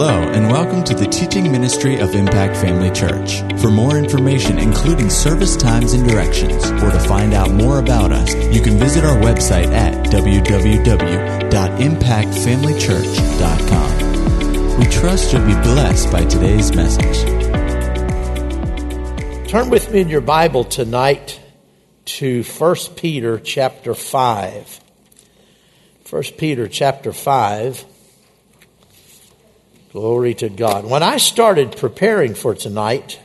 Hello, and welcome to the teaching ministry of Impact Family Church. For more information, including service times and directions, or to find out more about us, you can visit our website at www.impactfamilychurch.com. We trust you'll be blessed by today's message. Turn with me in your Bible tonight to 1 Peter chapter 5. 1 Peter chapter 5. Glory to God. When I started preparing for tonight,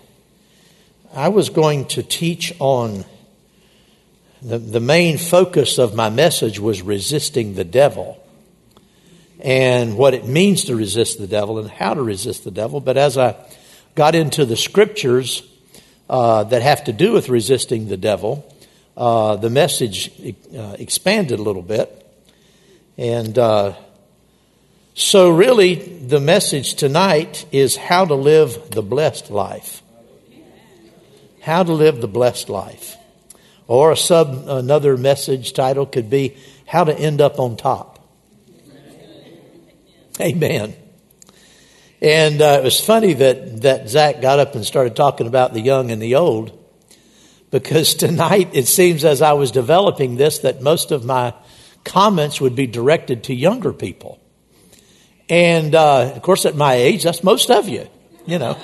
I was going to teach on the, the main focus of my message was resisting the devil and what it means to resist the devil and how to resist the devil. But as I got into the scriptures uh, that have to do with resisting the devil, uh, the message uh, expanded a little bit. And uh, so, really, the message tonight is how to live the blessed life. How to live the blessed life. Or a sub, another message title could be How to End Up on Top. Amen. And uh, it was funny that, that Zach got up and started talking about the young and the old because tonight it seems as I was developing this that most of my comments would be directed to younger people. And uh, of course, at my age, that's most of you, you know.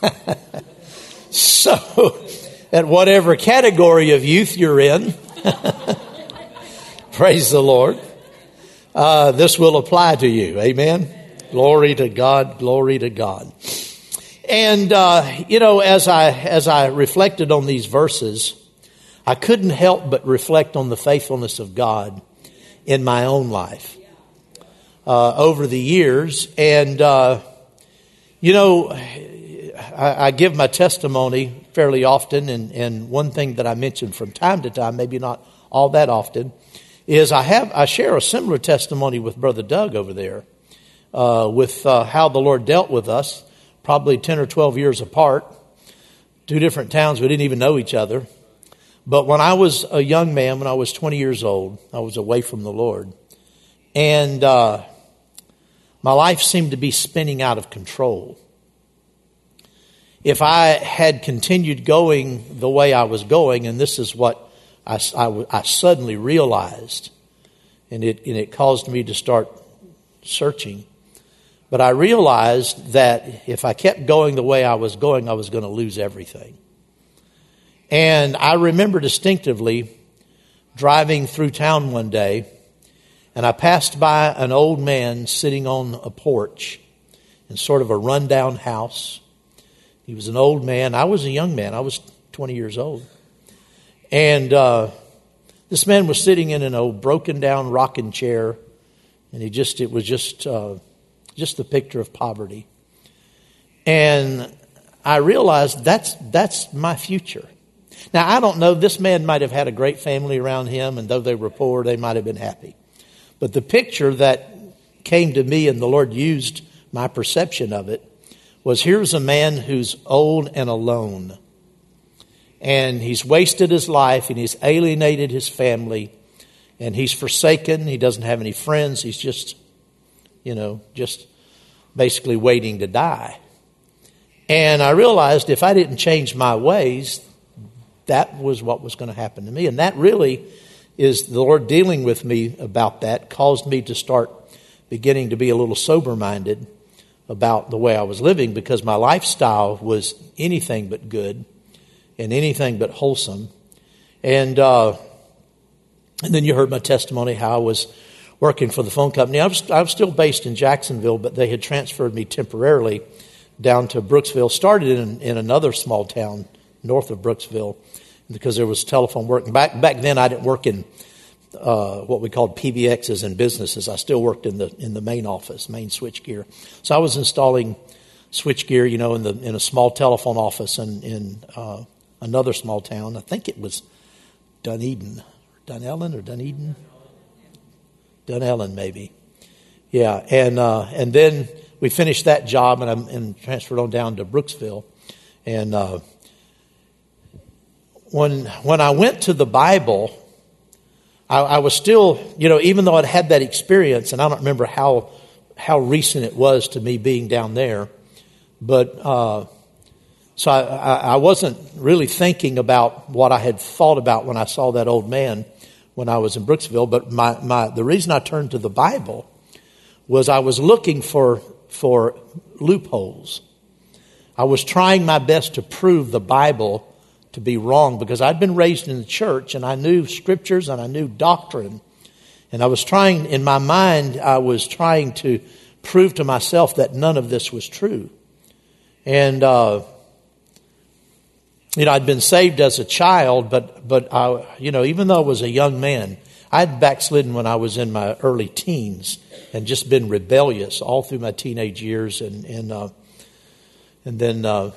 so, at whatever category of youth you're in, praise the Lord, uh, this will apply to you. Amen. Glory to God. Glory to God. And uh, you know, as I as I reflected on these verses, I couldn't help but reflect on the faithfulness of God in my own life uh, over the years. And, uh, you know, I, I, give my testimony fairly often, and, and one thing that I mention from time to time, maybe not all that often, is I have I share a similar testimony with Brother Doug over there, uh, with uh, how the Lord dealt with us, probably ten or twelve years apart, two different towns. We didn't even know each other. But when I was a young man, when I was 20 years old, I was away from the Lord. And uh, my life seemed to be spinning out of control. If I had continued going the way I was going, and this is what I, I, I suddenly realized, and it, and it caused me to start searching. But I realized that if I kept going the way I was going, I was going to lose everything. And I remember distinctively driving through town one day, and I passed by an old man sitting on a porch in sort of a rundown house. He was an old man. I was a young man. I was 20 years old. And uh, this man was sitting in an old broken down rocking chair, and he just, it was just, uh, just the picture of poverty. And I realized that's, that's my future. Now, I don't know, this man might have had a great family around him, and though they were poor, they might have been happy. But the picture that came to me, and the Lord used my perception of it, was here's a man who's old and alone. And he's wasted his life, and he's alienated his family, and he's forsaken. He doesn't have any friends. He's just, you know, just basically waiting to die. And I realized if I didn't change my ways, that was what was going to happen to me. And that really is the Lord dealing with me about that, caused me to start beginning to be a little sober minded about the way I was living because my lifestyle was anything but good and anything but wholesome. And, uh, and then you heard my testimony how I was working for the phone company. I was, I was still based in Jacksonville, but they had transferred me temporarily down to Brooksville, started in, in another small town north of Brooksville because there was telephone work. Back, back then, I didn't work in uh, what we called PBXs and businesses. I still worked in the, in the main office, main switchgear. So I was installing switchgear, you know, in, the, in a small telephone office in, in uh, another small town. I think it was Dunedin, Dunnellon or Dunedin? Dunnellon, maybe. Yeah, and, uh, and then we finished that job and, I, and transferred on down to Brooksville. And uh, when, when I went to the Bible, I, I, was still, you know, even though I'd had that experience, and I don't remember how how recent it was to me being down there, but uh, so I, I, wasn't really thinking about what I had thought about when I saw that old man when I was in Brooksville. But my, my the reason I turned to the Bible was I was looking for for loopholes. I was trying my best to prove the Bible to be wrong because I'd been raised in the church and I knew scriptures and I knew doctrine. And I was trying, in my mind, I was trying to prove to myself that none of this was true. And, uh, you know, I'd been saved as a child, but, but I, you know, even though I was a young man, I'd backslidden when I was in my early teens and just been rebellious all through my teenage years. And, and, uh, and then, uh,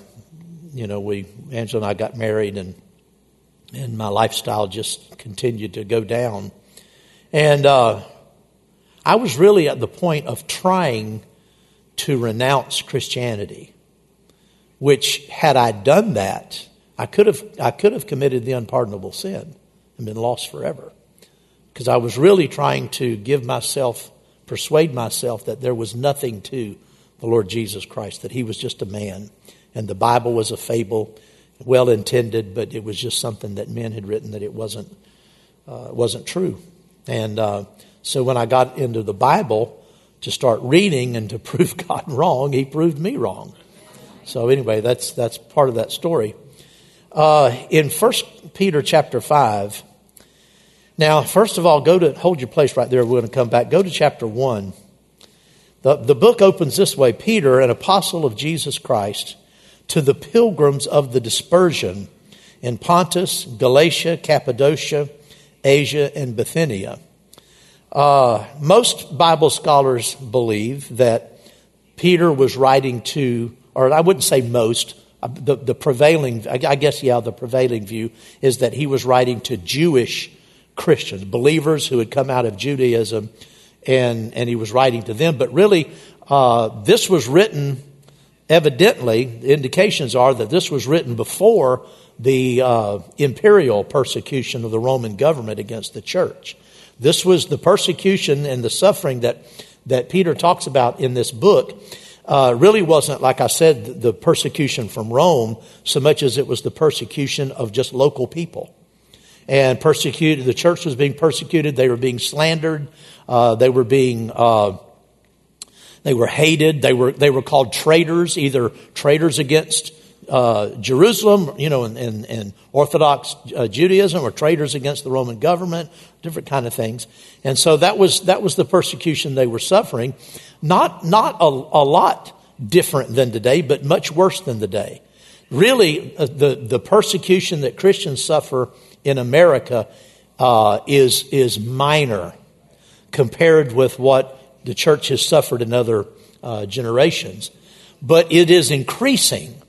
you know, we, Angela and I got married and, and my lifestyle just continued to go down. And uh, I was really at the point of trying to renounce Christianity, which, had I done that, I could have, I could have committed the unpardonable sin and been lost forever. Because I was really trying to give myself, persuade myself that there was nothing to the Lord Jesus Christ, that he was just a man, and the Bible was a fable, well intended, but it was just something that men had written that it wasn't, uh, wasn't true. And uh, so when I got into the Bible to start reading and to prove God wrong, He proved me wrong. So anyway, that's that's part of that story. Uh, in First Peter chapter five. Now, first of all, go to hold your place right there. We're going to come back. Go to chapter one. The, the book opens this way Peter, an apostle of Jesus Christ, to the pilgrims of the dispersion in Pontus, Galatia, Cappadocia, Asia, and Bithynia. Uh, most Bible scholars believe that Peter was writing to, or I wouldn't say most, uh, the, the prevailing, I guess, yeah, the prevailing view is that he was writing to Jewish Christians, believers who had come out of Judaism, and, and he was writing to them. But really, uh, this was written, evidently, indications are that this was written before the uh, imperial persecution of the Roman government against the church. This was the persecution and the suffering that, that Peter talks about in this book. Uh, really wasn't, like I said, the persecution from Rome so much as it was the persecution of just local people. And persecuted, the church was being persecuted, they were being slandered, uh, they were being. Uh, they were hated. They were, they were called traitors, either traitors against uh, Jerusalem, you know, and, Orthodox uh, Judaism or traitors against the Roman government, different kind of things. And so that was, that was the persecution they were suffering. Not, not a, a lot different than today, but much worse than today. Really, uh, the, the persecution that Christians suffer in America uh, is, is minor compared with what the church has suffered in other uh, generations. But it is increasing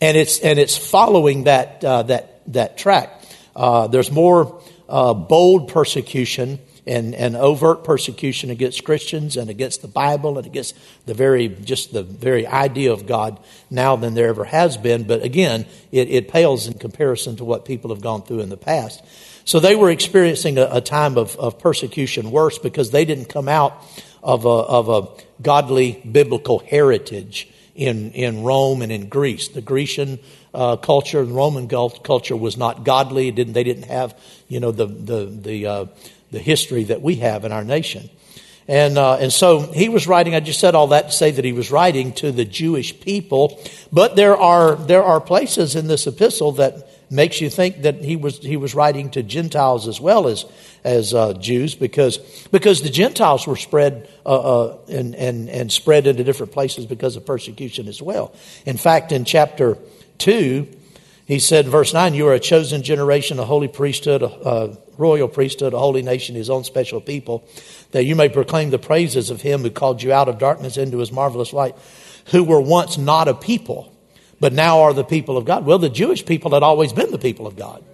and it's and it's following that uh, that that track. Uh, there's more uh, bold persecution and, and overt persecution against Christians and against the Bible and against the very just the very idea of God now than there ever has been. But again, it, it pales in comparison to what people have gone through in the past. So they were experiencing a, a time of, of persecution worse because they didn't come out of a, of a godly biblical heritage in, in Rome and in Greece. The Grecian uh, culture and Roman culture was not godly. Didn't, they didn't have, you know, the, the, the, uh, the history that we have in our nation. And, uh, and so he was writing, I just said all that to say that he was writing to the Jewish people. But there are, there are places in this epistle that makes you think that he was, he was writing to Gentiles as well as, as uh, Jews because, because the Gentiles were spread uh, uh, and, and, and spread into different places because of persecution as well. In fact, in chapter 2, he said, verse 9, You are a chosen generation, a holy priesthood, a, a royal priesthood, a holy nation, his own special people, that you may proclaim the praises of him who called you out of darkness into his marvelous light, who were once not a people but now are the people of God. Well, the Jewish people had always been the people of God.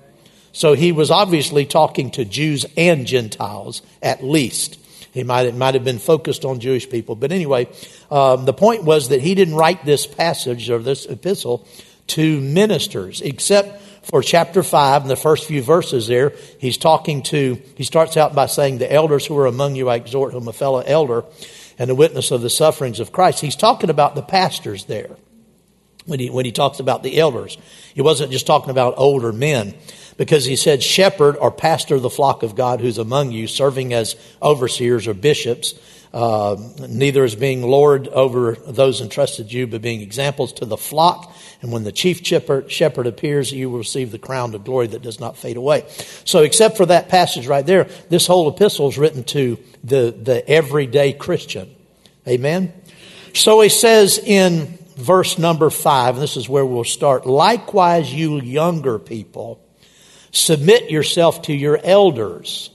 So he was obviously talking to Jews and Gentiles, at least. He might, it might have been focused on Jewish people. But anyway, um, the point was that he didn't write this passage or this epistle to ministers, except for chapter 5 and the first few verses there. He's talking to, he starts out by saying, The elders who are among you, I exhort whom a fellow elder and a witness of the sufferings of Christ. He's talking about the pastors there when he, when he talks about the elders. He wasn't just talking about older men because he said, Shepherd or pastor of the flock of God who's among you, serving as overseers or bishops, uh, neither as being Lord over those entrusted to you, but being examples to the flock. And when the chief shepherd appears, you will receive the crown of glory that does not fade away. So, except for that passage right there, this whole epistle is written to the, the everyday Christian. Amen? So he says in verse number five, and this is where we'll start. Likewise, you younger people, submit yourself to your elders.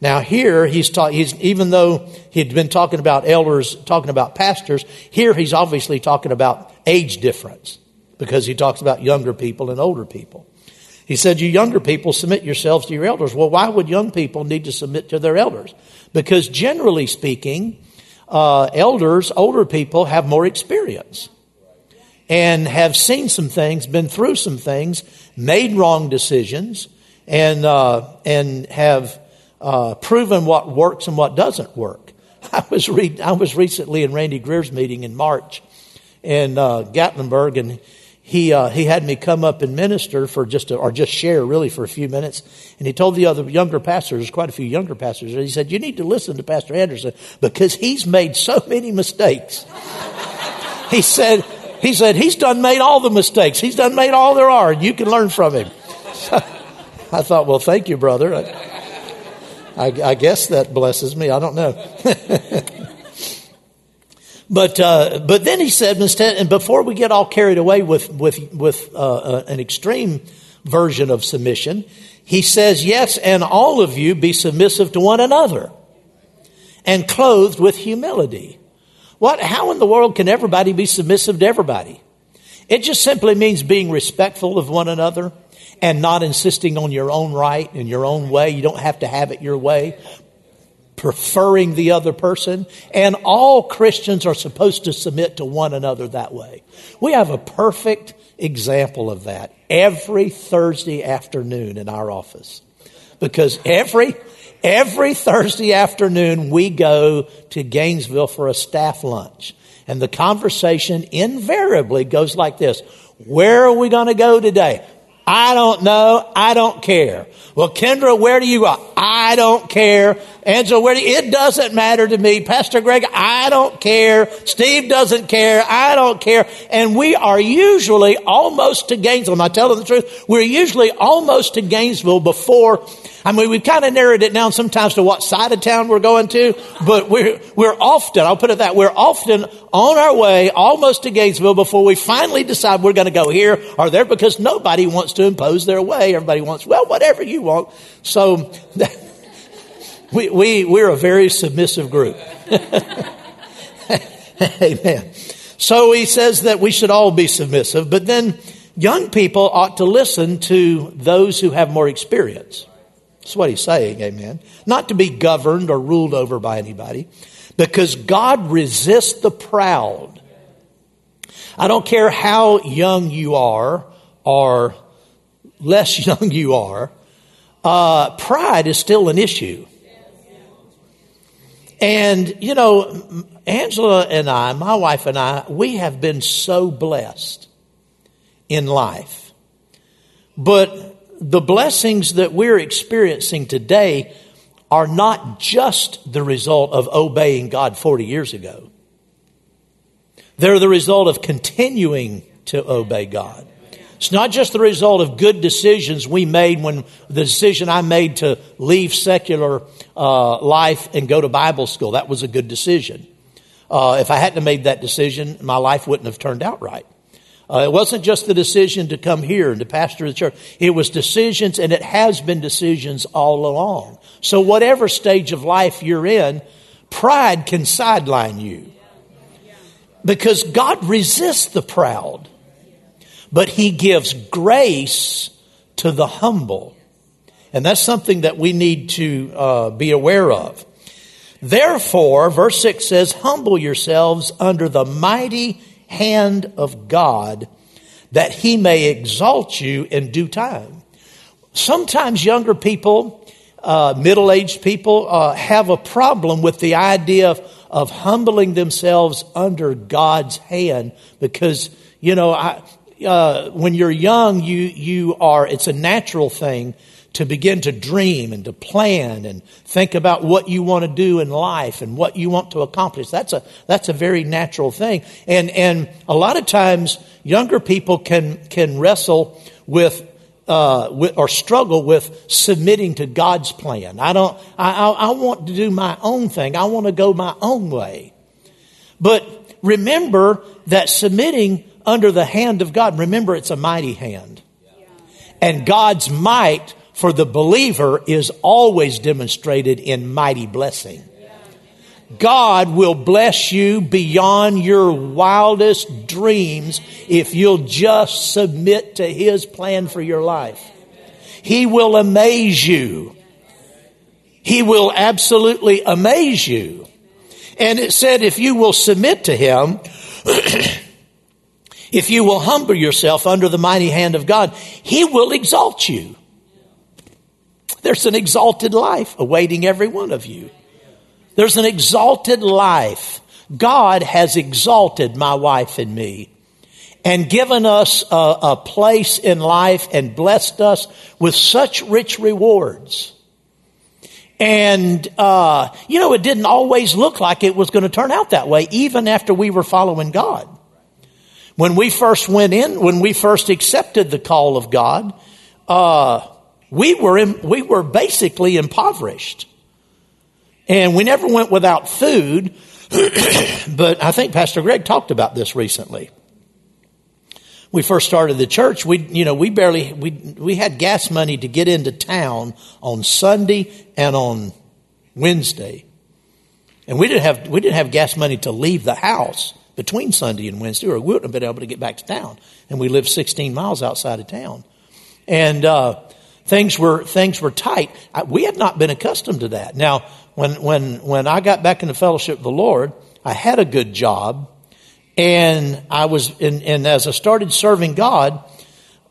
Now here he's, ta- he's even though he'd been talking about elders, talking about pastors, here he's obviously talking about age difference because he talks about younger people and older people. He said, You younger people, submit yourselves to your elders. Well, why would young people need to submit to their elders? Because generally speaking, uh, elders, older people, have more experience and have seen some things, been through some things, made wrong decisions, and, uh, and have uh, proven what works and what doesn't work. I was, re- I was recently in Randy Greer's meeting in March in uh, Gatlinburg, and he uh, he had me come up and minister for just a, or just share really for a few minutes, and he told the other younger pastors, quite a few younger pastors, he said, "You need to listen to Pastor Anderson because he's made so many mistakes." he said, "He said he's done made all the mistakes. He's done made all there are, and you can learn from him." So I thought, "Well, thank you, brother." I, I guess that blesses me. I don't know. But uh, but then he said and before we get all carried away with with with uh, uh, an extreme version of submission, he says, "Yes, and all of you be submissive to one another, and clothed with humility." What? How in the world can everybody be submissive to everybody? It just simply means being respectful of one another and not insisting on your own right and your own way. You don't have to have it your way, preferring the other person. And all Christians are supposed to submit to one another that way. We have a perfect example of that every Thursday afternoon in our office. Because every, every Thursday afternoon we go to Gainesville for a staff lunch. And the conversation invariably goes like this. Where are we going to go today? I don't know. I don't care. Well, Kendra, where do you go? I don't care. Angela, where do you, it doesn't matter to me. Pastor Greg, I don't care. Steve doesn't care. I don't care. And we are usually almost to Gainesville. Am I telling the truth? We're usually almost to Gainesville before I mean, we've kind of narrowed it down sometimes to what side of town we're going to, but we're, we're often, I'll put it that, we're often on our way almost to Gainesville before we finally decide we're going to go here or there because nobody wants to impose their way. Everybody wants, well, whatever you want. So, we, we, we're a very submissive group. Amen. So he says that we should all be submissive, but then young people ought to listen to those who have more experience. That's what he's saying, amen. Not to be governed or ruled over by anybody, because God resists the proud. I don't care how young you are or less young you are, uh, pride is still an issue. And, you know, Angela and I, my wife and I, we have been so blessed in life. But the blessings that we're experiencing today are not just the result of obeying God 40 years ago. They're the result of continuing to obey God. It's not just the result of good decisions we made when the decision I made to leave secular uh, life and go to Bible school. That was a good decision. Uh, if I hadn't made that decision, my life wouldn't have turned out right. Uh, it wasn't just the decision to come here and to pastor the church. It was decisions, and it has been decisions all along. So, whatever stage of life you're in, pride can sideline you. Because God resists the proud, but He gives grace to the humble. And that's something that we need to uh, be aware of. Therefore, verse 6 says, Humble yourselves under the mighty hand of God that he may exalt you in due time. Sometimes younger people, uh, middle aged people, uh, have a problem with the idea of, of humbling themselves under God's hand because, you know, I, uh, when you're young, you, you are, it's a natural thing to begin to dream and to plan and think about what you want to do in life and what you want to accomplish. That's a, that's a very natural thing. And, and a lot of times younger people can, can wrestle with, uh, with, or struggle with submitting to God's plan. I don't, I, I, I want to do my own thing. I want to go my own way. But remember that submitting under the hand of God, remember it's a mighty hand. And God's might for the believer is always demonstrated in mighty blessing. God will bless you beyond your wildest dreams if you'll just submit to His plan for your life. He will amaze you. He will absolutely amaze you. And it said, if you will submit to Him, if you will humble yourself under the mighty hand of God, He will exalt you. There's an exalted life awaiting every one of you. There's an exalted life. God has exalted my wife and me and given us a, a, place in life and blessed us with such rich rewards. And, uh, you know, it didn't always look like it was going to turn out that way, even after we were following God. When we first went in, when we first accepted the call of God, uh, we were, in, we were basically impoverished. And we never went without food, but I think Pastor Greg talked about this recently. We first started the church, we, you know, we barely, we, we had gas money to get into town on Sunday and on Wednesday. And we didn't have, we didn't have gas money to leave the house between Sunday and Wednesday, or we wouldn't have been able to get back to town. And we lived 16 miles outside of town. And, uh, things were things were tight. I, we had not been accustomed to that. Now, when when when I got back into fellowship of the Lord, I had a good job, and I was in, and as I started serving God,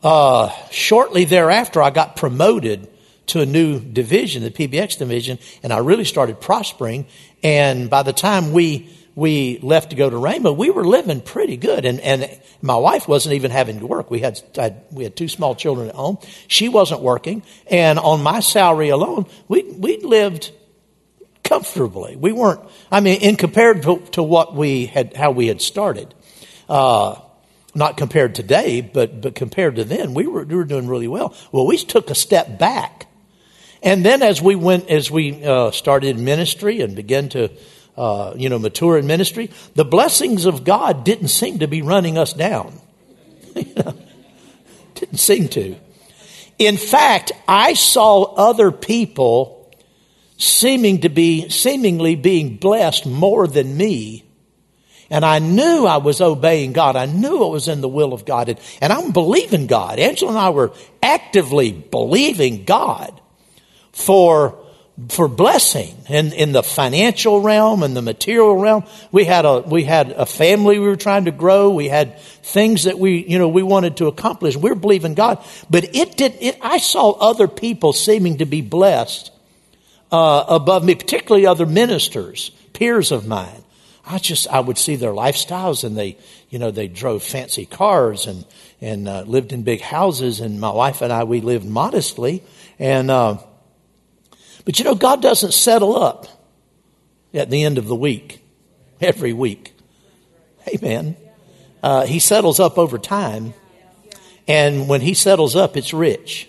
uh, shortly thereafter, I got promoted to a new division, the PBX division, and I really started prospering. And by the time we we left to go to Rhema, we were living pretty good. And, and my wife wasn't even having to work. We had, had, we had two small children at home. She wasn't working. And on my salary alone, we, we lived comfortably. We weren't, I mean, in compared to, to what we had, how we had started. Uh, not compared today, but, but compared to then, we were, we were doing really well. Well, we took a step back. And then as we went, as we uh, started ministry and began to uh, you know, mature in ministry, the blessings of God didn't seem to be running us down. didn't seem to. In fact, I saw other people seeming to be, seemingly being blessed more than me. And I knew I was obeying God. I knew it was in the will of God. And, and I'm believing God. Angela and I were actively believing God for for blessing in, in the financial realm and the material realm. We had a we had a family we were trying to grow. We had things that we you know we wanted to accomplish. We we're believing God, but it did. It, I saw other people seeming to be blessed uh, above me, particularly other ministers, peers of mine. I just I would see their lifestyles, and they you know they drove fancy cars and and uh, lived in big houses, and my wife and I we lived modestly, and. Uh, but you know, God doesn't settle up at the end of the week, every week. Amen. Uh, he settles up over time. And when he settles up, it's rich.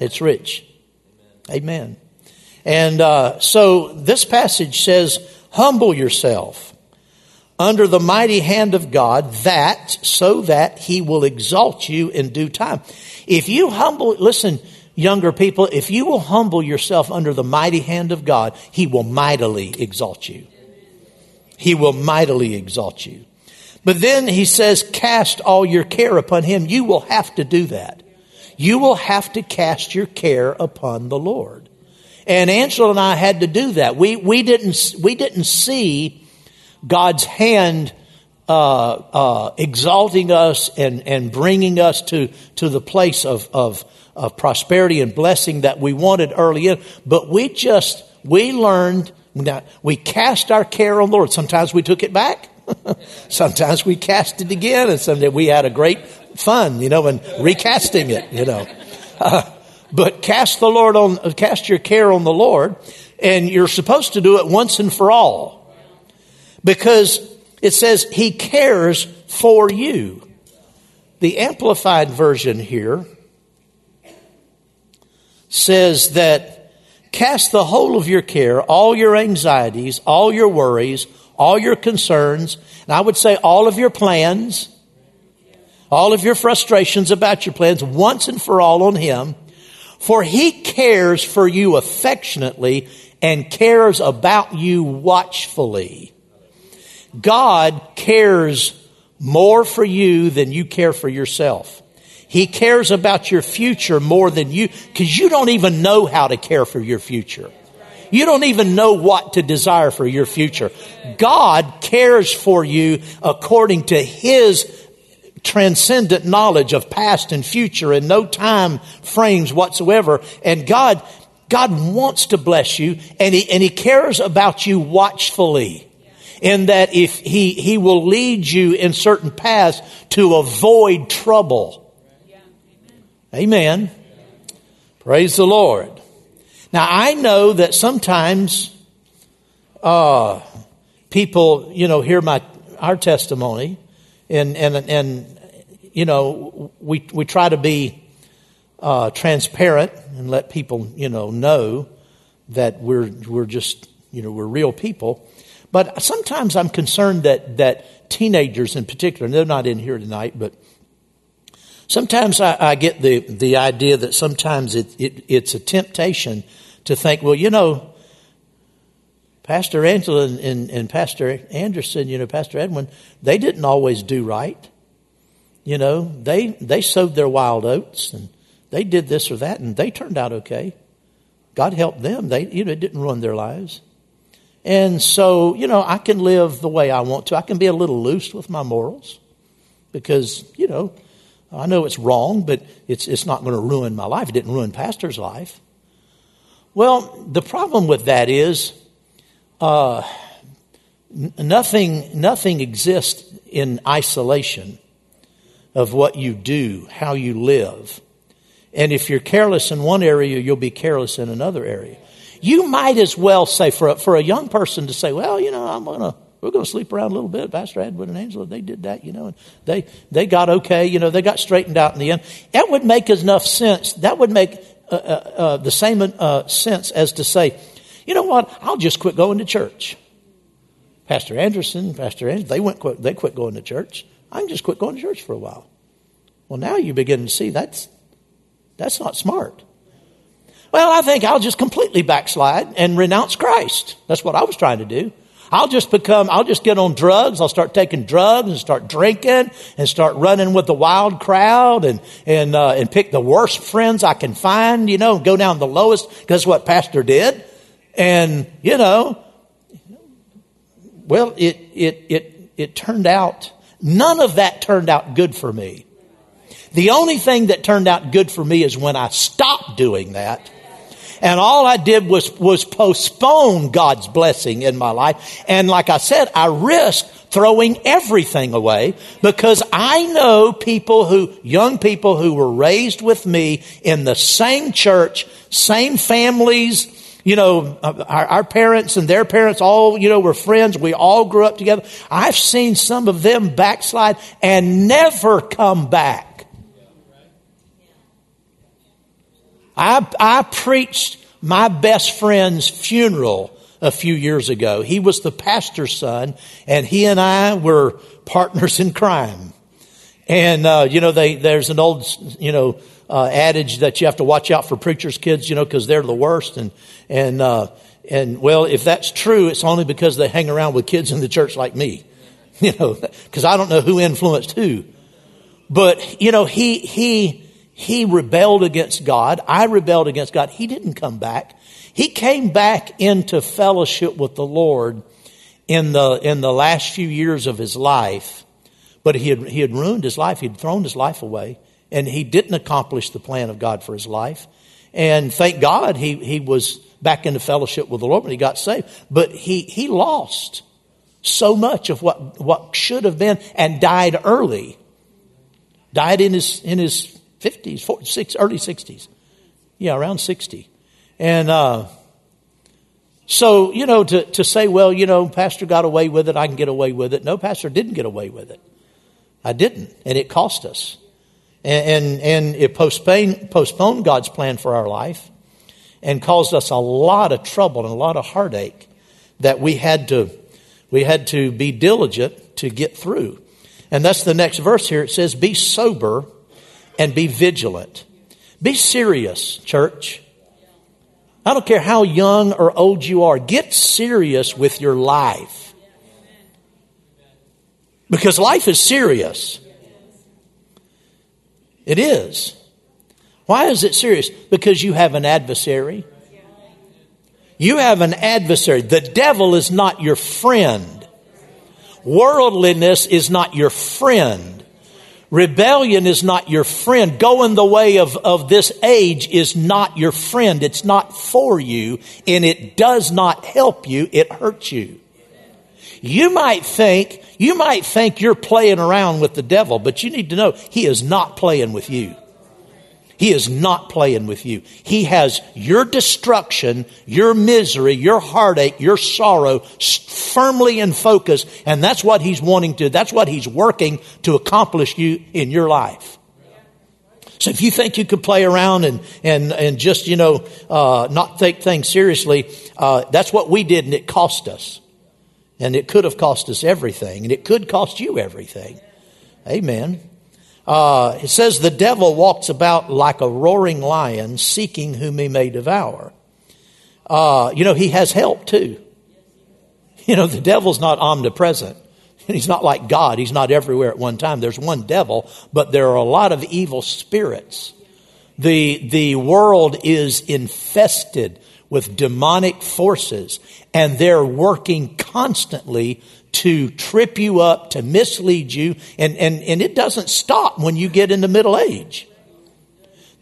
It's rich. Amen. And uh, so this passage says, Humble yourself under the mighty hand of God, that so that he will exalt you in due time. If you humble, listen, younger people, if you will humble yourself under the mighty hand of God, He will mightily exalt you. He will mightily exalt you. But then He says, cast all your care upon Him. You will have to do that. You will have to cast your care upon the Lord. And Angela and I had to do that. We, we, didn't, we didn't see God's hand uh, uh, exalting us and, and bringing us to, to the place of, of, of prosperity and blessing that we wanted early in. But we just, we learned Now, we cast our care on the Lord. Sometimes we took it back. Sometimes we cast it again, and someday we had a great fun, you know, in recasting it, you know. Uh, but cast the Lord on, cast your care on the Lord, and you're supposed to do it once and for all. Because it says He cares for you. The Amplified Version here says that cast the whole of your care, all your anxieties, all your worries, all your concerns, and I would say all of your plans, all of your frustrations about your plans once and for all on Him. For He cares for you affectionately and cares about you watchfully. God cares more for you than you care for yourself. He cares about your future more than you, because you don't even know how to care for your future. You don't even know what to desire for your future. God cares for you according to His transcendent knowledge of past and future and no time frames whatsoever. And God, God wants to bless you and He, and He cares about you watchfully in that if he, he will lead you in certain paths to avoid trouble. Amen. Praise the Lord. Now I know that sometimes uh, people, you know, hear my our testimony, and and and you know, we we try to be uh, transparent and let people, you know, know that we're we're just you know we're real people. But sometimes I'm concerned that, that teenagers in particular, and they're not in here tonight, but sometimes I, I get the, the idea that sometimes it, it, it's a temptation to think, well, you know, Pastor Angela and, and, and, Pastor Anderson, you know, Pastor Edwin, they didn't always do right. You know, they, they sowed their wild oats and they did this or that and they turned out okay. God helped them. They, you know, it didn't ruin their lives. And so, you know, I can live the way I want to. I can be a little loose with my morals because, you know, I know it's wrong, but it's, it's not going to ruin my life. It didn't ruin Pastor's life. Well, the problem with that is uh, nothing, nothing exists in isolation of what you do, how you live. And if you're careless in one area, you'll be careless in another area. You might as well say for a, for a young person to say, well, you know, I'm going to we're going to sleep around a little bit. Pastor Edwin and Angela, they did that, you know, and they, they got okay, you know, they got straightened out in the end. That would make enough sense. That would make uh, uh, uh, the same uh, sense as to say, you know what, I'll just quit going to church. Pastor Anderson, Pastor Anderson, they went, quit, they quit going to church. I can just quit going to church for a while. Well, now you begin to see that's, that's not smart. Well, I think I'll just completely backslide and renounce Christ. That's what I was trying to do. I'll just become, I'll just get on drugs. I'll start taking drugs and start drinking and start running with the wild crowd and, and, uh, and pick the worst friends I can find, you know, go down the lowest. That's what Pastor did. And, you know, well, it, it, it, it turned out, none of that turned out good for me. The only thing that turned out good for me is when I stopped doing that and all I did was, was postpone God's blessing in my life. And like I said, I risked throwing everything away because I know people who, young people who were raised with me in the same church, same families, you know, our, our, parents and their parents all, you know, were friends. We all grew up together. I've seen some of them backslide and never come back. I, I preached my best friend's funeral a few years ago. He was the pastor's son, and he and I were partners in crime. And uh, you know, they, there's an old you know uh, adage that you have to watch out for preachers' kids, you know, because they're the worst. And and uh, and well, if that's true, it's only because they hang around with kids in the church like me, you know, because I don't know who influenced who. But you know, he he he rebelled against God. I rebelled against God. He didn't come back. He came back into fellowship with the Lord in the, in the last few years of his life, but he had, he had ruined his life. He had thrown his life away, and he didn't accomplish the plan of God for his life. And thank God he, he was back into fellowship with the Lord when he got saved. But he, he lost so much of what, what should have been and died early. Died in his, in his 50s, 40, six, early 60s. Yeah, around 60. And, uh, so, you know, to, to say, well, you know, Pastor got away with it, I can get away with it. No, Pastor didn't get away with it. I didn't, and it cost us. And, and, and it postponed, postponed God's plan for our life and caused us a lot of trouble and a lot of heartache that we had to, we had to be diligent to get through. And that's the next verse here. It says, Be sober and be vigilant. Be serious, church. I don't care how young or old you are, get serious with your life. Because life is serious. It is. Why is it serious? Because you have an adversary. You have an adversary. The devil is not your friend. Worldliness is not your friend. Rebellion is not your friend. Going the way of, of this age is not your friend. It's not for you, and it does not help you. It hurts you. You might think, you might think you're playing around with the devil, but you need to know he is not playing with you. He is not playing with you. He has your destruction, your misery, your heartache, your sorrow firmly in focus, and that's what he's wanting to, that's what he's working to accomplish you in your life. So if you think you could play around and, and, and just, you know, uh, not take things seriously, uh, that's what we did and it cost us. And it could have cost us everything and it could cost you everything. Amen. Uh, it says the devil walks about like a roaring lion, seeking whom he may devour. Uh, you know, he has help too. You know, the devil's not omnipresent. He's not like God. He's not everywhere at one time. There's one devil, but there are a lot of evil spirits. The, the world is infested with demonic forces, and they're working constantly to trip you up, to mislead you, and, and, and it doesn't stop when you get into middle age.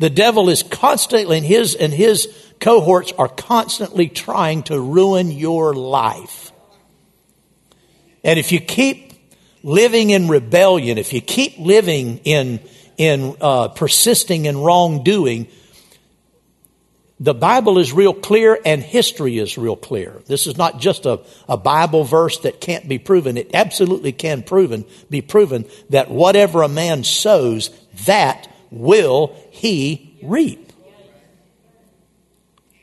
The devil is constantly, and his, and his cohorts are constantly trying to ruin your life. And if you keep living in rebellion, if you keep living in, in uh, persisting in wrongdoing, the Bible is real clear and history is real clear. This is not just a, a Bible verse that can't be proven. It absolutely can proven, be proven that whatever a man sows, that will he reap.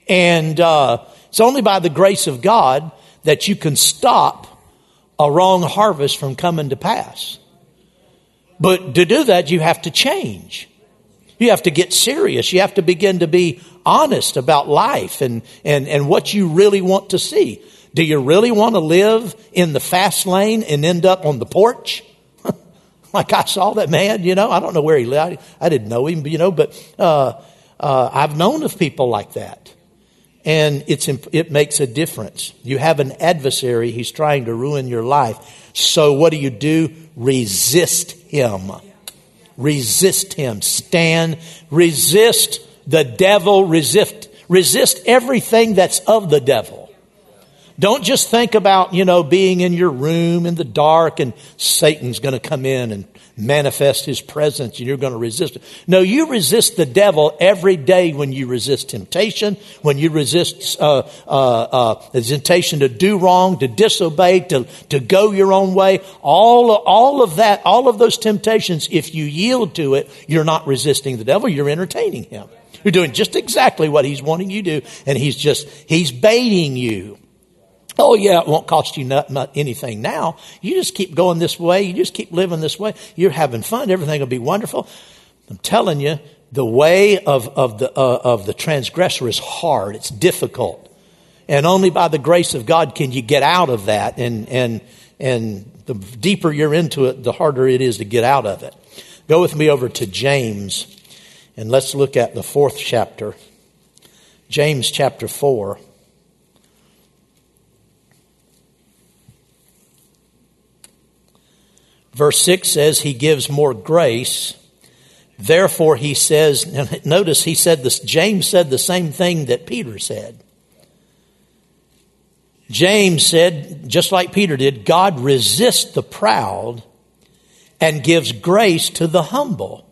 And uh, it's only by the grace of God that you can stop a wrong harvest from coming to pass. But to do that, you have to change. You have to get serious. You have to begin to be honest about life and, and, and what you really want to see. Do you really want to live in the fast lane and end up on the porch? like I saw that man, you know, I don't know where he lived. I, I didn't know him, you know, but uh, uh, I've known of people like that. And it's, it makes a difference. You have an adversary, he's trying to ruin your life. So what do you do? Resist him. Resist him. Stand. Resist the devil. Resist, resist everything that's of the devil. Don't just think about, you know, being in your room in the dark and Satan's going to come in and manifest his presence and you're going to resist it. No, you resist the devil every day when you resist temptation, when you resist uh, uh, uh, the temptation to do wrong, to disobey, to, to go your own way. All, all of that, all of those temptations, if you yield to it, you're not resisting the devil, you're entertaining him. You're doing just exactly what he's wanting you to do, and he's just, he's baiting you. Oh, yeah, it won't cost you not, not anything now. You just keep going this way. You just keep living this way. You're having fun. Everything will be wonderful. I'm telling you, the way of, of, the, uh, of the transgressor is hard. It's difficult. And only by the grace of God can you get out of that. And, and, and the deeper you're into it, the harder it is to get out of it. Go with me over to James and let's look at the fourth chapter. James chapter 4. Verse 6 says he gives more grace. Therefore, he says, notice he said this, James said the same thing that Peter said. James said, just like Peter did, God resists the proud and gives grace to the humble.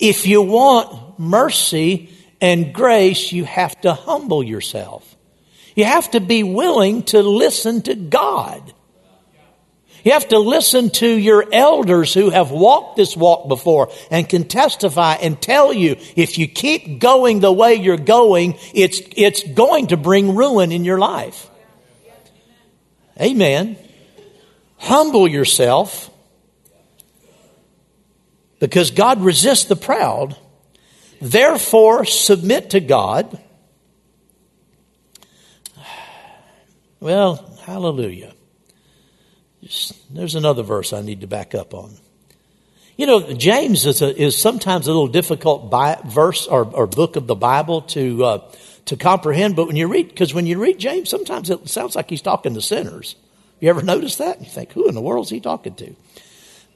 If you want mercy and grace, you have to humble yourself. You have to be willing to listen to God. You have to listen to your elders who have walked this walk before and can testify and tell you if you keep going the way you're going, it's, it's going to bring ruin in your life. Amen. Humble yourself because God resists the proud. Therefore, submit to God. Well, hallelujah. There's another verse I need to back up on. You know, James is, a, is sometimes a little difficult by, verse or, or, book of the Bible to uh, to comprehend. But when you read, because when you read James, sometimes it sounds like he's talking to sinners. You ever notice that? You think, who in the world is he talking to?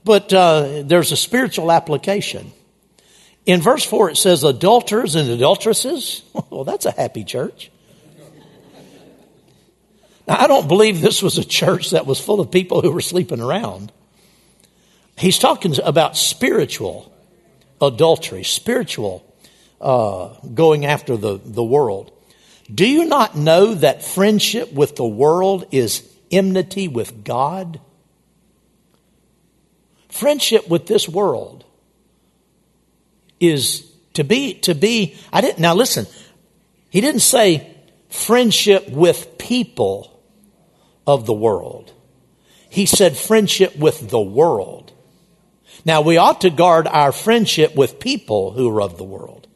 But uh, there's a spiritual application. In verse four, it says, "Adulterers and adulteresses." well, that's a happy church. Now, I don't believe this was a church that was full of people who were sleeping around. He's talking about spiritual adultery, spiritual uh, going after the, the world. Do you not know that friendship with the world is enmity with God? Friendship with this world is to be, to be, I didn't, now listen, he didn't say friendship with people of the world. He said friendship with the world. Now we ought to guard our friendship with people who are of the world.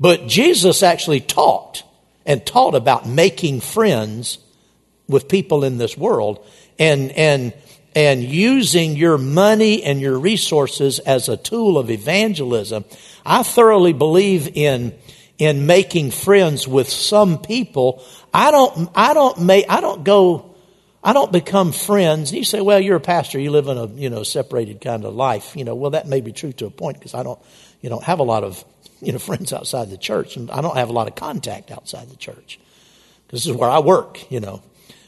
But Jesus actually taught and taught about making friends with people in this world and, and, and using your money and your resources as a tool of evangelism. I thoroughly believe in, in making friends with some people. I don't, I don't make, I don't go I don't become friends. You say, well, you're a pastor. You live in a, you know, separated kind of life. You know, well, that may be true to a point because I don't, you know, have a lot of, you know, friends outside the church and I don't have a lot of contact outside the church because this is where I work, you know.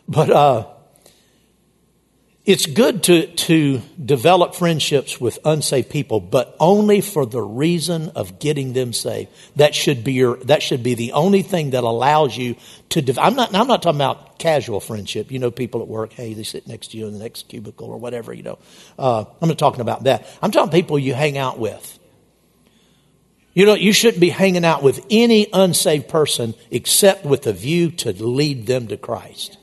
But, uh, it's good to, to develop friendships with unsaved people, but only for the reason of getting them saved. That should be your, that should be the only thing that allows you to, de- I'm not, I'm not talking about casual friendship. You know, people at work, hey, they sit next to you in the next cubicle or whatever, you know. Uh, I'm not talking about that. I'm talking people you hang out with. You know, you shouldn't be hanging out with any unsaved person except with a view to lead them to Christ.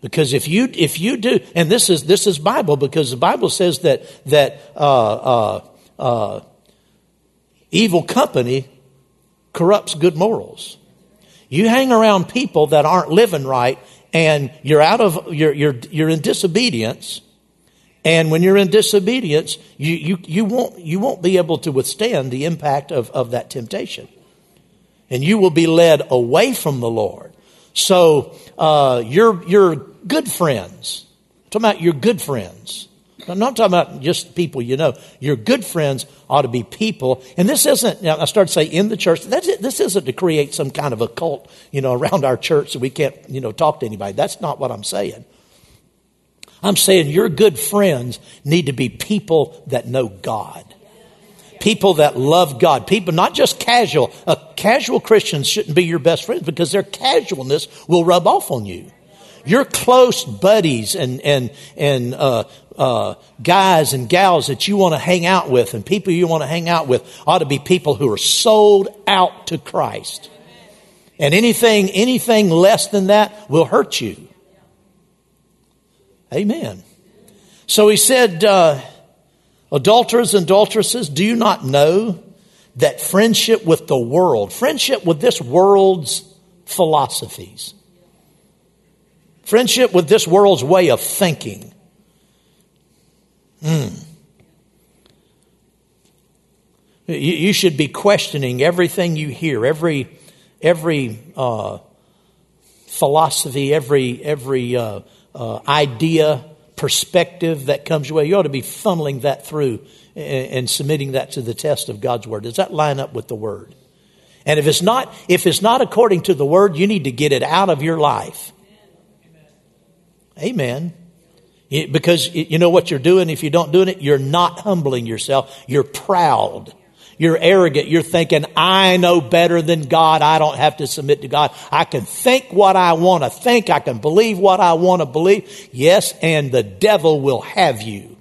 Because if you if you do, and this is this is Bible because the Bible says that that uh, uh, uh, evil company corrupts good morals. You hang around people that aren't living right, and you're out of you're you're you're in disobedience. And when you're in disobedience, you, you, you, won't, you won't be able to withstand the impact of, of that temptation. And you will be led away from the Lord. So uh, you're, you're good friends. I'm talking about your good friends. I'm not talking about just people you know. Your good friends ought to be people. And this isn't, I started to say in the church, that's it, this isn't to create some kind of a cult, you know, around our church so we can't, you know, talk to anybody. That's not what I'm saying. I'm saying your good friends need to be people that know God people that love God. People, not just casual. Casual Christians shouldn't be your best friends because their casualness will rub off on you. Your close buddies and, and, and, uh, uh, guys and gals that you want to hang out with and people you want to hang out with ought to be people who are sold out to Christ. And anything, anything less than that will hurt you. Amen. So he said, uh, Adulterers and adulteresses, do you not know that friendship with the world, friendship with this world's philosophies, friendship with this world's way of thinking, hmm. You, you, should be questioning everything you hear, every every uh, philosophy, every every uh, uh, idea perspective that comes your way, you ought to be funneling that through and, submitting that to the test of God's word. Does that line up with the word? And if it's not, if it's not according to the word, you need to get it out of your life. Amen. Because you know what you're doing if you don't do it? You're not humbling yourself. You're proud. You're arrogant. You're thinking, I know better than God. I don't have to submit to God. I can think what I want to think. I can believe what I want to believe. Yes, and the devil will have you.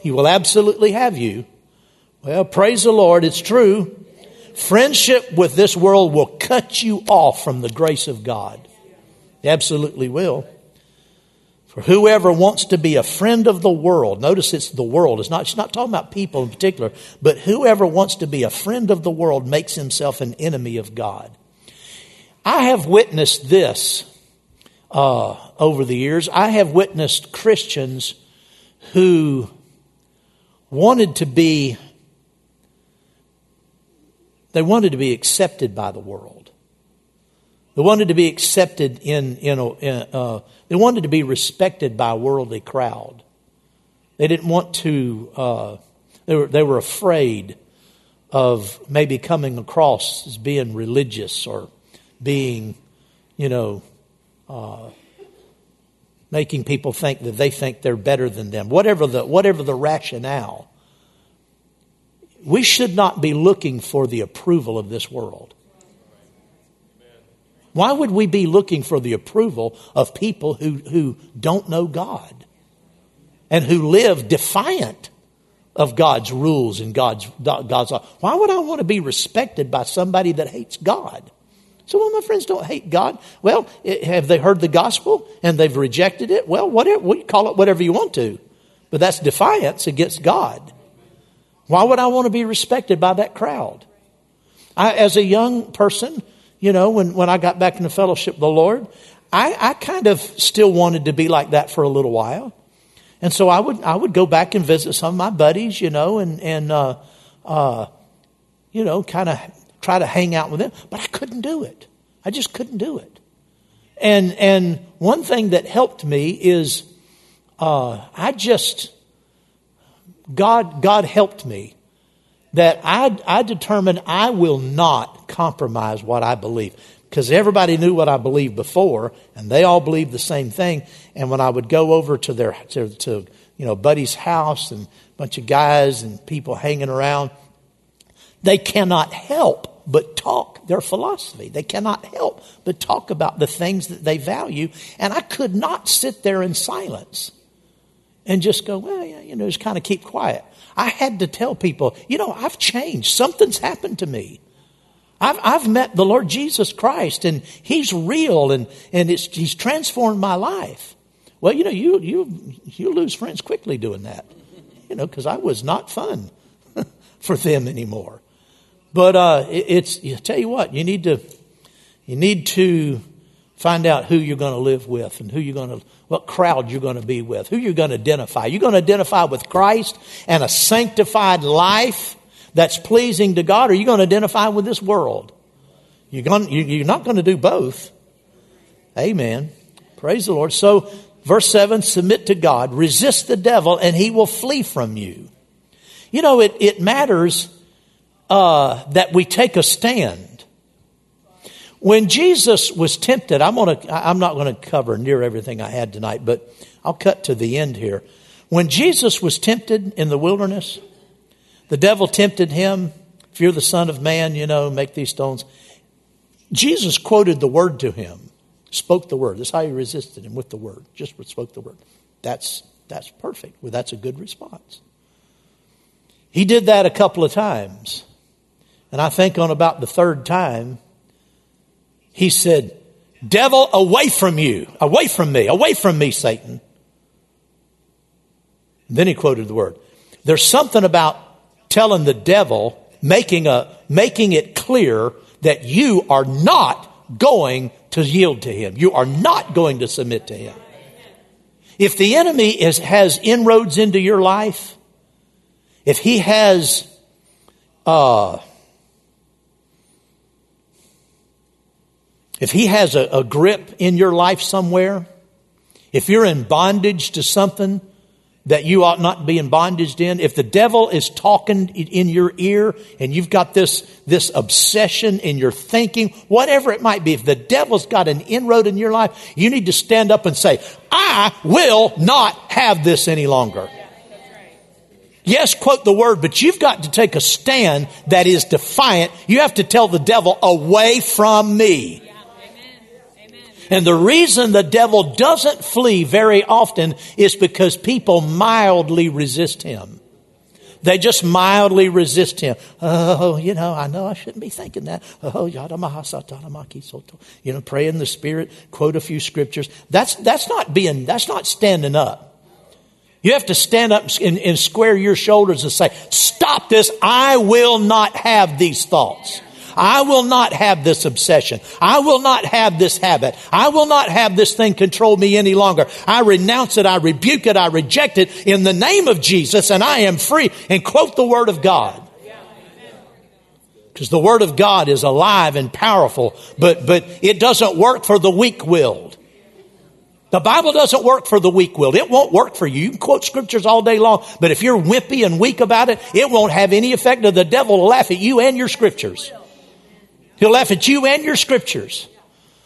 He will absolutely have you. Well, praise the Lord. It's true. Friendship with this world will cut you off from the grace of God. It absolutely will. For whoever wants to be a friend of the world, notice it's the world. It's not, it's not talking about people in particular, but whoever wants to be a friend of the world makes himself an enemy of God. I have witnessed this uh, over the years. I have witnessed Christians who wanted to be, they wanted to be accepted by the world. They wanted to be accepted in, in, a, in uh, they wanted to be respected by a worldly crowd. They didn't want to, uh, they, were, they were afraid of maybe coming across as being religious or being, you know, uh, making people think that they think they're better than them. Whatever the, whatever the rationale, we should not be looking for the approval of this world. Why would we be looking for the approval of people who, who don't know God and who live defiant of God's rules and God's, God's law? Why would I want to be respected by somebody that hates God? So, well, my friends don't hate God. Well, it, have they heard the gospel and they've rejected it? Well, whatever, we call it whatever you want to, but that's defiance against God. Why would I want to be respected by that crowd? I, as a young person, you know, when, when I got back into fellowship of the Lord, I, I kind of still wanted to be like that for a little while. And so I would, I would go back and visit some of my buddies, you know, and, and, uh, uh, you know, kind of try to hang out with them, but I couldn't do it. I just couldn't do it. And, and one thing that helped me is, uh, I just, God, God helped me that I, I determined I will not compromise what I believe. Because everybody knew what I believed before, and they all believed the same thing. And when I would go over to their to, to you know buddy's house and a bunch of guys and people hanging around, they cannot help but talk their philosophy. They cannot help but talk about the things that they value. And I could not sit there in silence and just go, well, yeah, you know, just kind of keep quiet. I had to tell people, you know, I've changed. Something's happened to me. I've, I've met the Lord Jesus Christ and He's real and, and He's transformed my life. Well, you know, you, you, you lose friends quickly doing that, you know, because I was not fun for them anymore. But uh, it, it's, you tell you what, you need to, you need to find out who you're going to live with and who you're going to what crowd you're going to be with, who you're going to identify. You're going to identify with Christ and a sanctified life that's pleasing to God, or you're going to identify with this world. You're, going, you're not going to do both. Amen. Praise the Lord. So, verse 7 submit to God, resist the devil, and he will flee from you. You know, it, it matters uh, that we take a stand. When Jesus was tempted, I'm, gonna, I'm not going to cover near everything I had tonight, but I'll cut to the end here. When Jesus was tempted in the wilderness, the devil tempted him. If you're the Son of Man, you know, make these stones. Jesus quoted the word to him, spoke the word. That's how he resisted him with the word. Just spoke the word. That's, that's perfect. Well, that's a good response. He did that a couple of times. And I think on about the third time, he said, Devil, away from you, away from me, away from me, Satan. And then he quoted the word. There's something about telling the devil, making, a, making it clear that you are not going to yield to him. You are not going to submit to him. If the enemy is, has inroads into your life, if he has uh, If he has a, a grip in your life somewhere, if you're in bondage to something, that you ought not be in bondage in, if the devil is talking in your ear and you've got this, this obsession in your thinking, whatever it might be, if the devil's got an inroad in your life, you need to stand up and say, I will not have this any longer. Yes, quote the word, but you've got to take a stand that is defiant. You have to tell the devil, away from me. And the reason the devil doesn't flee very often is because people mildly resist him. They just mildly resist him. Oh, you know, I know I shouldn't be thinking that. Oh, you know, pray in the spirit, quote a few scriptures. That's, that's not being, that's not standing up. You have to stand up and, and square your shoulders and say, stop this. I will not have these thoughts. I will not have this obsession. I will not have this habit. I will not have this thing control me any longer. I renounce it. I rebuke it. I reject it in the name of Jesus and I am free. And quote the word of God. Because the word of God is alive and powerful, but, but it doesn't work for the weak willed. The Bible doesn't work for the weak willed. It won't work for you. You can quote scriptures all day long, but if you're wimpy and weak about it, it won't have any effect. The devil will laugh at you and your scriptures. He'll laugh at you and your scriptures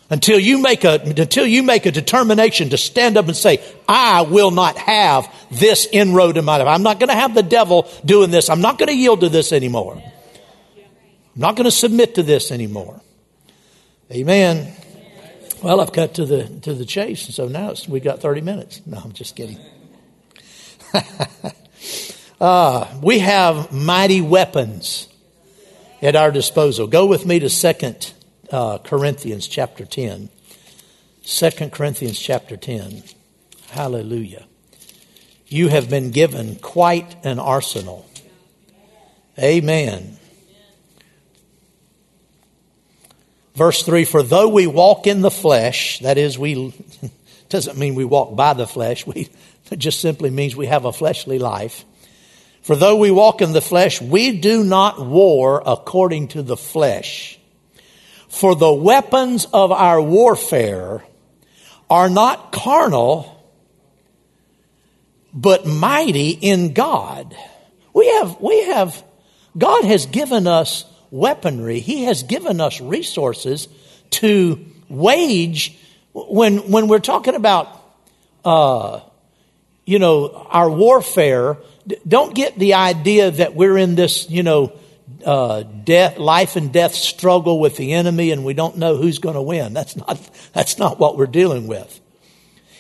until you make a, until you make a determination to stand up and say, I will not have this inroad in my life. I'm not going to have the devil doing this. I'm not going to yield to this anymore. I'm not going to submit to this anymore. Amen. Well, I've cut to the to the chase, and so now it's, we got 30 minutes. No, I'm just kidding. uh, we have mighty weapons at our disposal. Go with me to Second uh, Corinthians chapter 10. 2 Corinthians chapter 10. Hallelujah. You have been given quite an arsenal. Amen. Verse 3 For though we walk in the flesh, that is, we doesn't mean we walk by the flesh, we, it just simply means we have a fleshly life. For though we walk in the flesh, we do not war according to the flesh. For the weapons of our warfare are not carnal, but mighty in God. We have, we have, God has given us weaponry. He has given us resources to wage when, when we're talking about, uh, you know, our warfare, don't get the idea that we're in this, you know, uh, death, life and death struggle with the enemy and we don't know who's going to win. That's not, that's not what we're dealing with.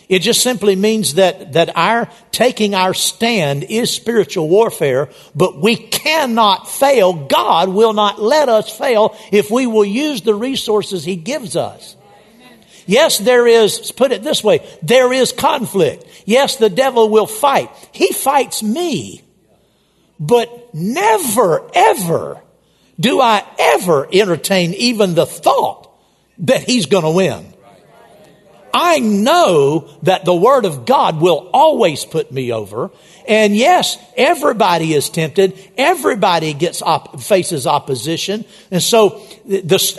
It just simply means that, that our taking our stand is spiritual warfare, but we cannot fail. God will not let us fail if we will use the resources He gives us. Yes, there is, put it this way, there is conflict. Yes, the devil will fight. He fights me. But never, ever do I ever entertain even the thought that he's going to win. I know that the Word of God will always put me over. And yes, everybody is tempted. Everybody gets op- faces opposition. And so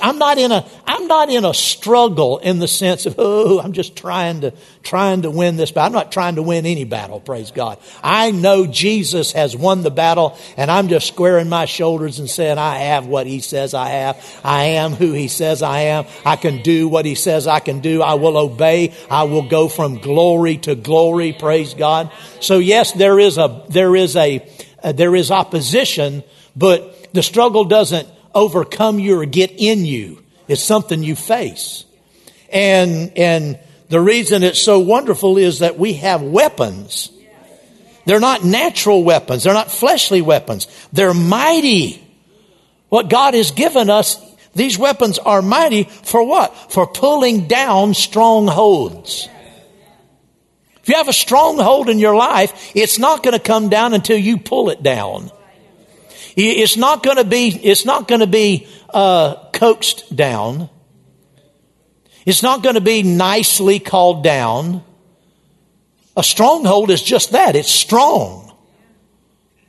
I'm not in a, I'm not in a struggle in the sense of, oh, I'm just trying to, trying to win this battle. I'm not trying to win any battle, praise God. I know Jesus has won the battle and I'm just squaring my shoulders and saying, I have what he says I have. I am who he says I am. I can do what he says I can do. I will obey. I will go from glory to glory, praise God. So yes, there is a, there is a, uh, there is opposition, but the struggle doesn't overcome you or get in you. It's something you face. And, and the reason it's so wonderful is that we have weapons. They're not natural weapons. They're not fleshly weapons. They're mighty. What God has given us, these weapons are mighty for what? For pulling down strongholds. If you have a stronghold in your life, it's not going to come down until you pull it down. It's not going to be, it's not going to be uh, coaxed down. It's not going to be nicely called down. A stronghold is just that. It's strong.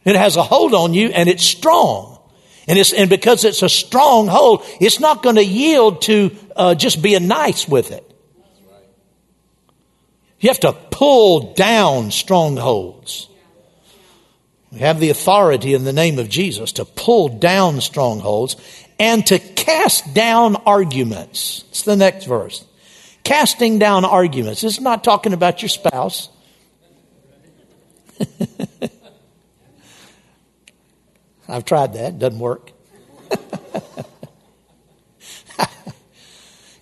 It has a hold on you and it's strong. And, it's, and because it's a stronghold, it's not going to yield to uh, just being nice with it. You have to pull down strongholds. We have the authority in the name of Jesus to pull down strongholds and to cast down arguments. It's the next verse. Casting down arguments. Is not talking about your spouse. I've tried that, it doesn't work.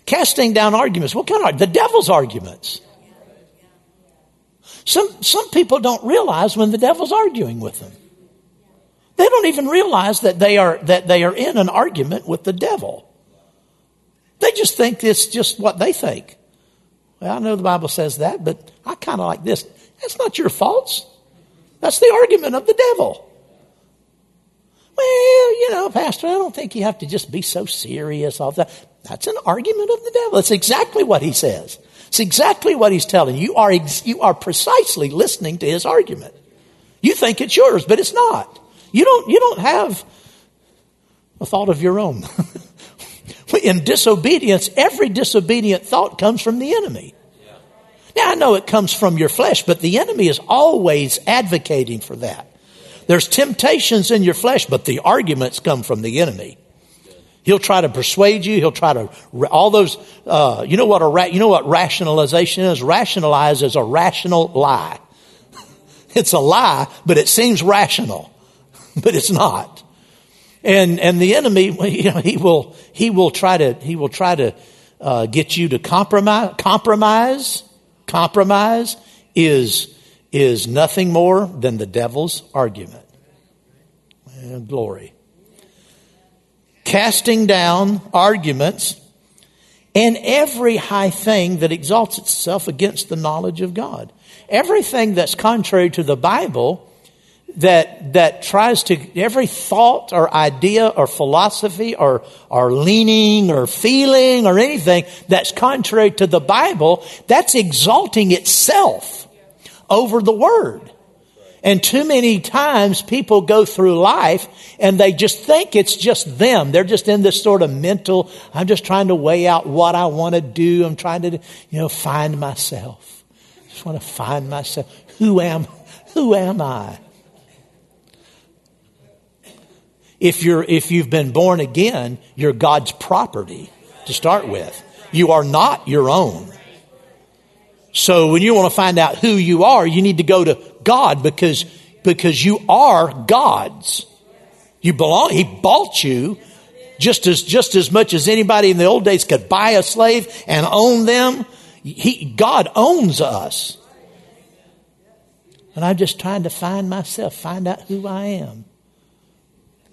Casting down arguments. What kind of the devil's arguments? Some some people don't realize when the devil's arguing with them. They don't even realize that they are that they are in an argument with the devil. They just think it's just what they think. Well, I know the Bible says that, but I kind of like this. That's not your faults. That's the argument of the devil. Well, you know, Pastor, I don't think you have to just be so serious all that. That's an argument of the devil. That's exactly what he says. It's exactly what he's telling you. You are, you are precisely listening to his argument. You think it's yours, but it's not. You don't, you don't have a thought of your own. In disobedience, every disobedient thought comes from the enemy. Now, I know it comes from your flesh, but the enemy is always advocating for that. There's temptations in your flesh, but the arguments come from the enemy. He'll try to persuade you. He'll try to all those. Uh, you know what a ra- you know what rationalization is. Rationalize is a rational lie. it's a lie, but it seems rational, but it's not. And and the enemy, you know, he will he will try to he will try to uh, get you to compromise. Compromise, compromise is is nothing more than the devil's argument. And glory. Casting down arguments and every high thing that exalts itself against the knowledge of God. Everything that's contrary to the Bible that that tries to every thought or idea or philosophy or or leaning or feeling or anything that's contrary to the Bible, that's exalting itself over the word. And too many times people go through life and they just think it's just them. They're just in this sort of mental, I'm just trying to weigh out what I want to do. I'm trying to, you know, find myself. Just want to find myself. Who am, who am I? If you're, if you've been born again, you're God's property to start with. You are not your own. So when you want to find out who you are, you need to go to God because, because you are God's. You belong, He bought you just as, just as much as anybody in the old days could buy a slave and own them. He, God owns us. And I'm just trying to find myself, find out who I am.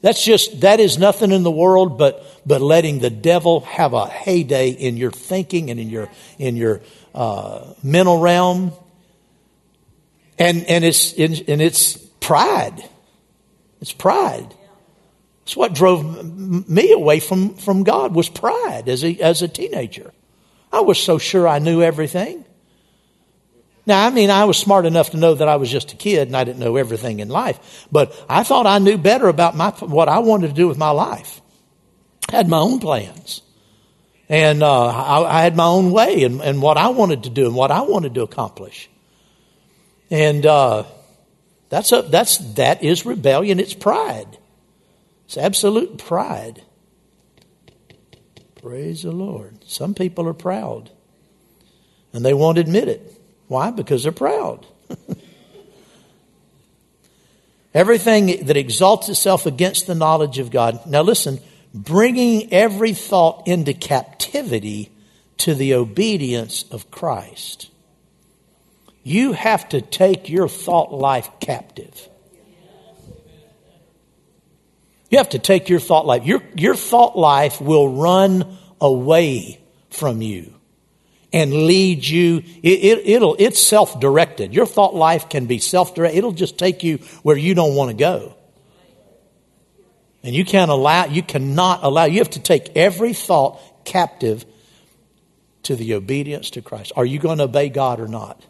That's just, that is nothing in the world but, but letting the devil have a heyday in your thinking and in your, in your, uh, mental realm, and and it's and it's pride. It's pride. It's what drove me away from, from God was pride as a, as a teenager. I was so sure I knew everything. Now, I mean, I was smart enough to know that I was just a kid and I didn't know everything in life, but I thought I knew better about my, what I wanted to do with my life. I had my own plans. And uh, I, I, had my own way and, and, what I wanted to do and what I wanted to accomplish. And uh, that's a, that's, that is rebellion. It's pride. It's absolute pride. Praise the Lord. Some people are proud. And they won't admit it. Why? Because they're proud. Everything that exalts itself against the knowledge of God. Now listen, bringing every thought into captivity to the obedience of Christ. You have to take your thought life captive. You have to take your thought life. Your, your thought life will run away from you and lead you. It, it, it'll, it's self directed. Your thought life can be self directed. It'll just take you where you don't want to go. And you can't allow, you cannot allow, you have to take every thought captive to the obedience to Christ. Are you going to obey God or not?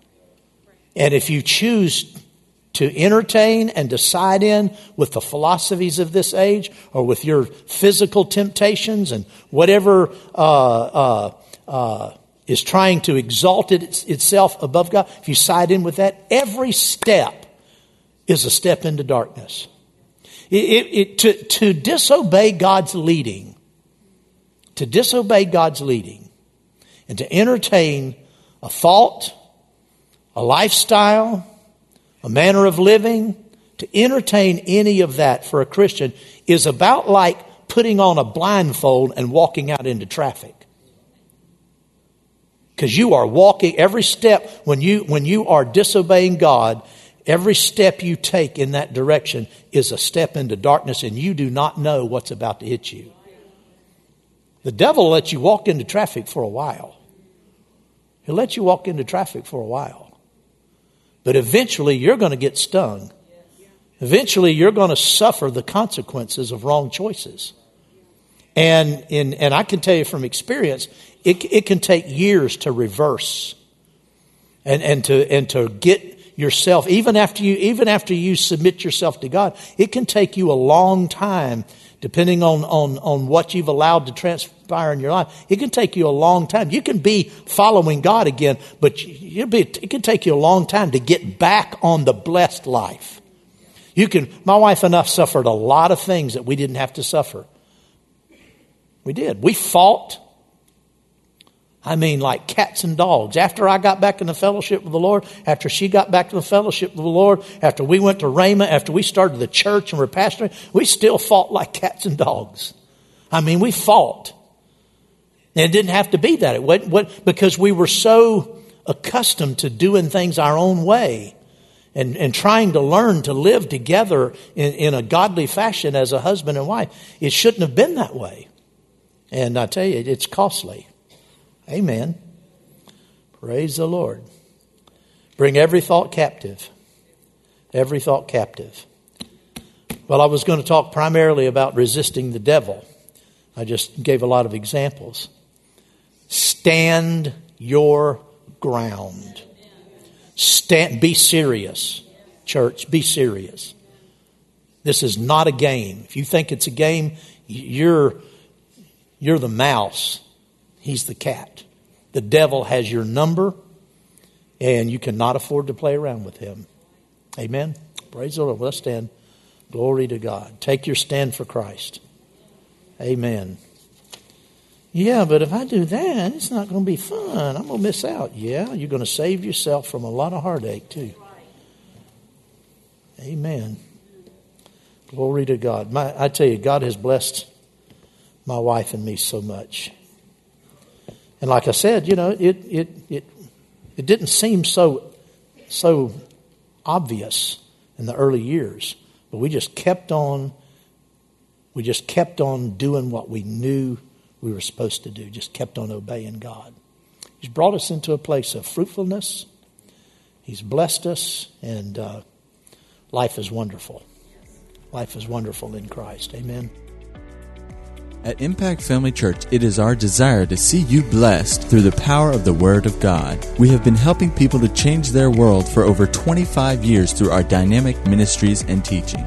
And if you choose to entertain and decide in with the philosophies of this age or with your physical temptations and whatever uh, uh, uh, is trying to exalt it, itself above God, if you side in with that, every step is a step into darkness. It, it, it, to, to disobey God's leading, to disobey God's leading, and to entertain a thought, a lifestyle, a manner of living, to entertain any of that for a Christian is about like putting on a blindfold and walking out into traffic. Because you are walking every step when you when you are disobeying God, every step you take in that direction is a step into darkness and you do not know what's about to hit you. The devil lets you walk into traffic for a while. He'll let you walk into traffic for a while. But eventually you're going to get stung. Eventually you're going to suffer the consequences of wrong choices. And, in, and I can tell you from experience, it, it can take years to reverse and, and, to, and to get yourself, even after you, even after you submit yourself to God, it can take you a long time, depending on, on, on what you've allowed to transpire in your life. It can take you a long time. You can be following God again, but be, it can take you a long time to get back on the blessed life. You can, my wife and I suffered a lot of things that we didn't have to suffer. We did. We fought. I mean, like cats and dogs. After I got back in the fellowship with the Lord, after she got back to the fellowship with the Lord, after we went to Rhema, after we started the church and were pastoring, we still fought like cats and dogs. I mean, we fought. And it didn't have to be that. It wasn't, because we were so accustomed to doing things our own way and, and trying to learn to live together in, in a godly fashion as a husband and wife. It shouldn't have been that way. And I tell you, it's costly. Amen. Praise the Lord. Bring every thought captive. Every thought captive. Well, I was going to talk primarily about resisting the devil. I just gave a lot of examples. Stand your ground. Stand, be serious, church. Be serious. This is not a game. If you think it's a game, you're you're the mouse, he's the cat. The devil has your number, and you cannot afford to play around with him. Amen. Praise the Lord. Let's stand. Glory to God. Take your stand for Christ. Amen. Yeah, but if I do that, it's not going to be fun. I'm going to miss out. Yeah, you're going to save yourself from a lot of heartache, too. Amen. Glory to God. My, I tell you, God has blessed my wife and me so much. And like I said, you know, it, it, it, it didn't seem so, so obvious in the early years, but we just kept on, we just kept on doing what we knew we were supposed to do, just kept on obeying God. He's brought us into a place of fruitfulness. He's blessed us, and uh, life is wonderful. Life is wonderful in Christ. Amen. At Impact Family Church, it is our desire to see you blessed through the power of the Word of God. We have been helping people to change their world for over 25 years through our dynamic ministries and teaching.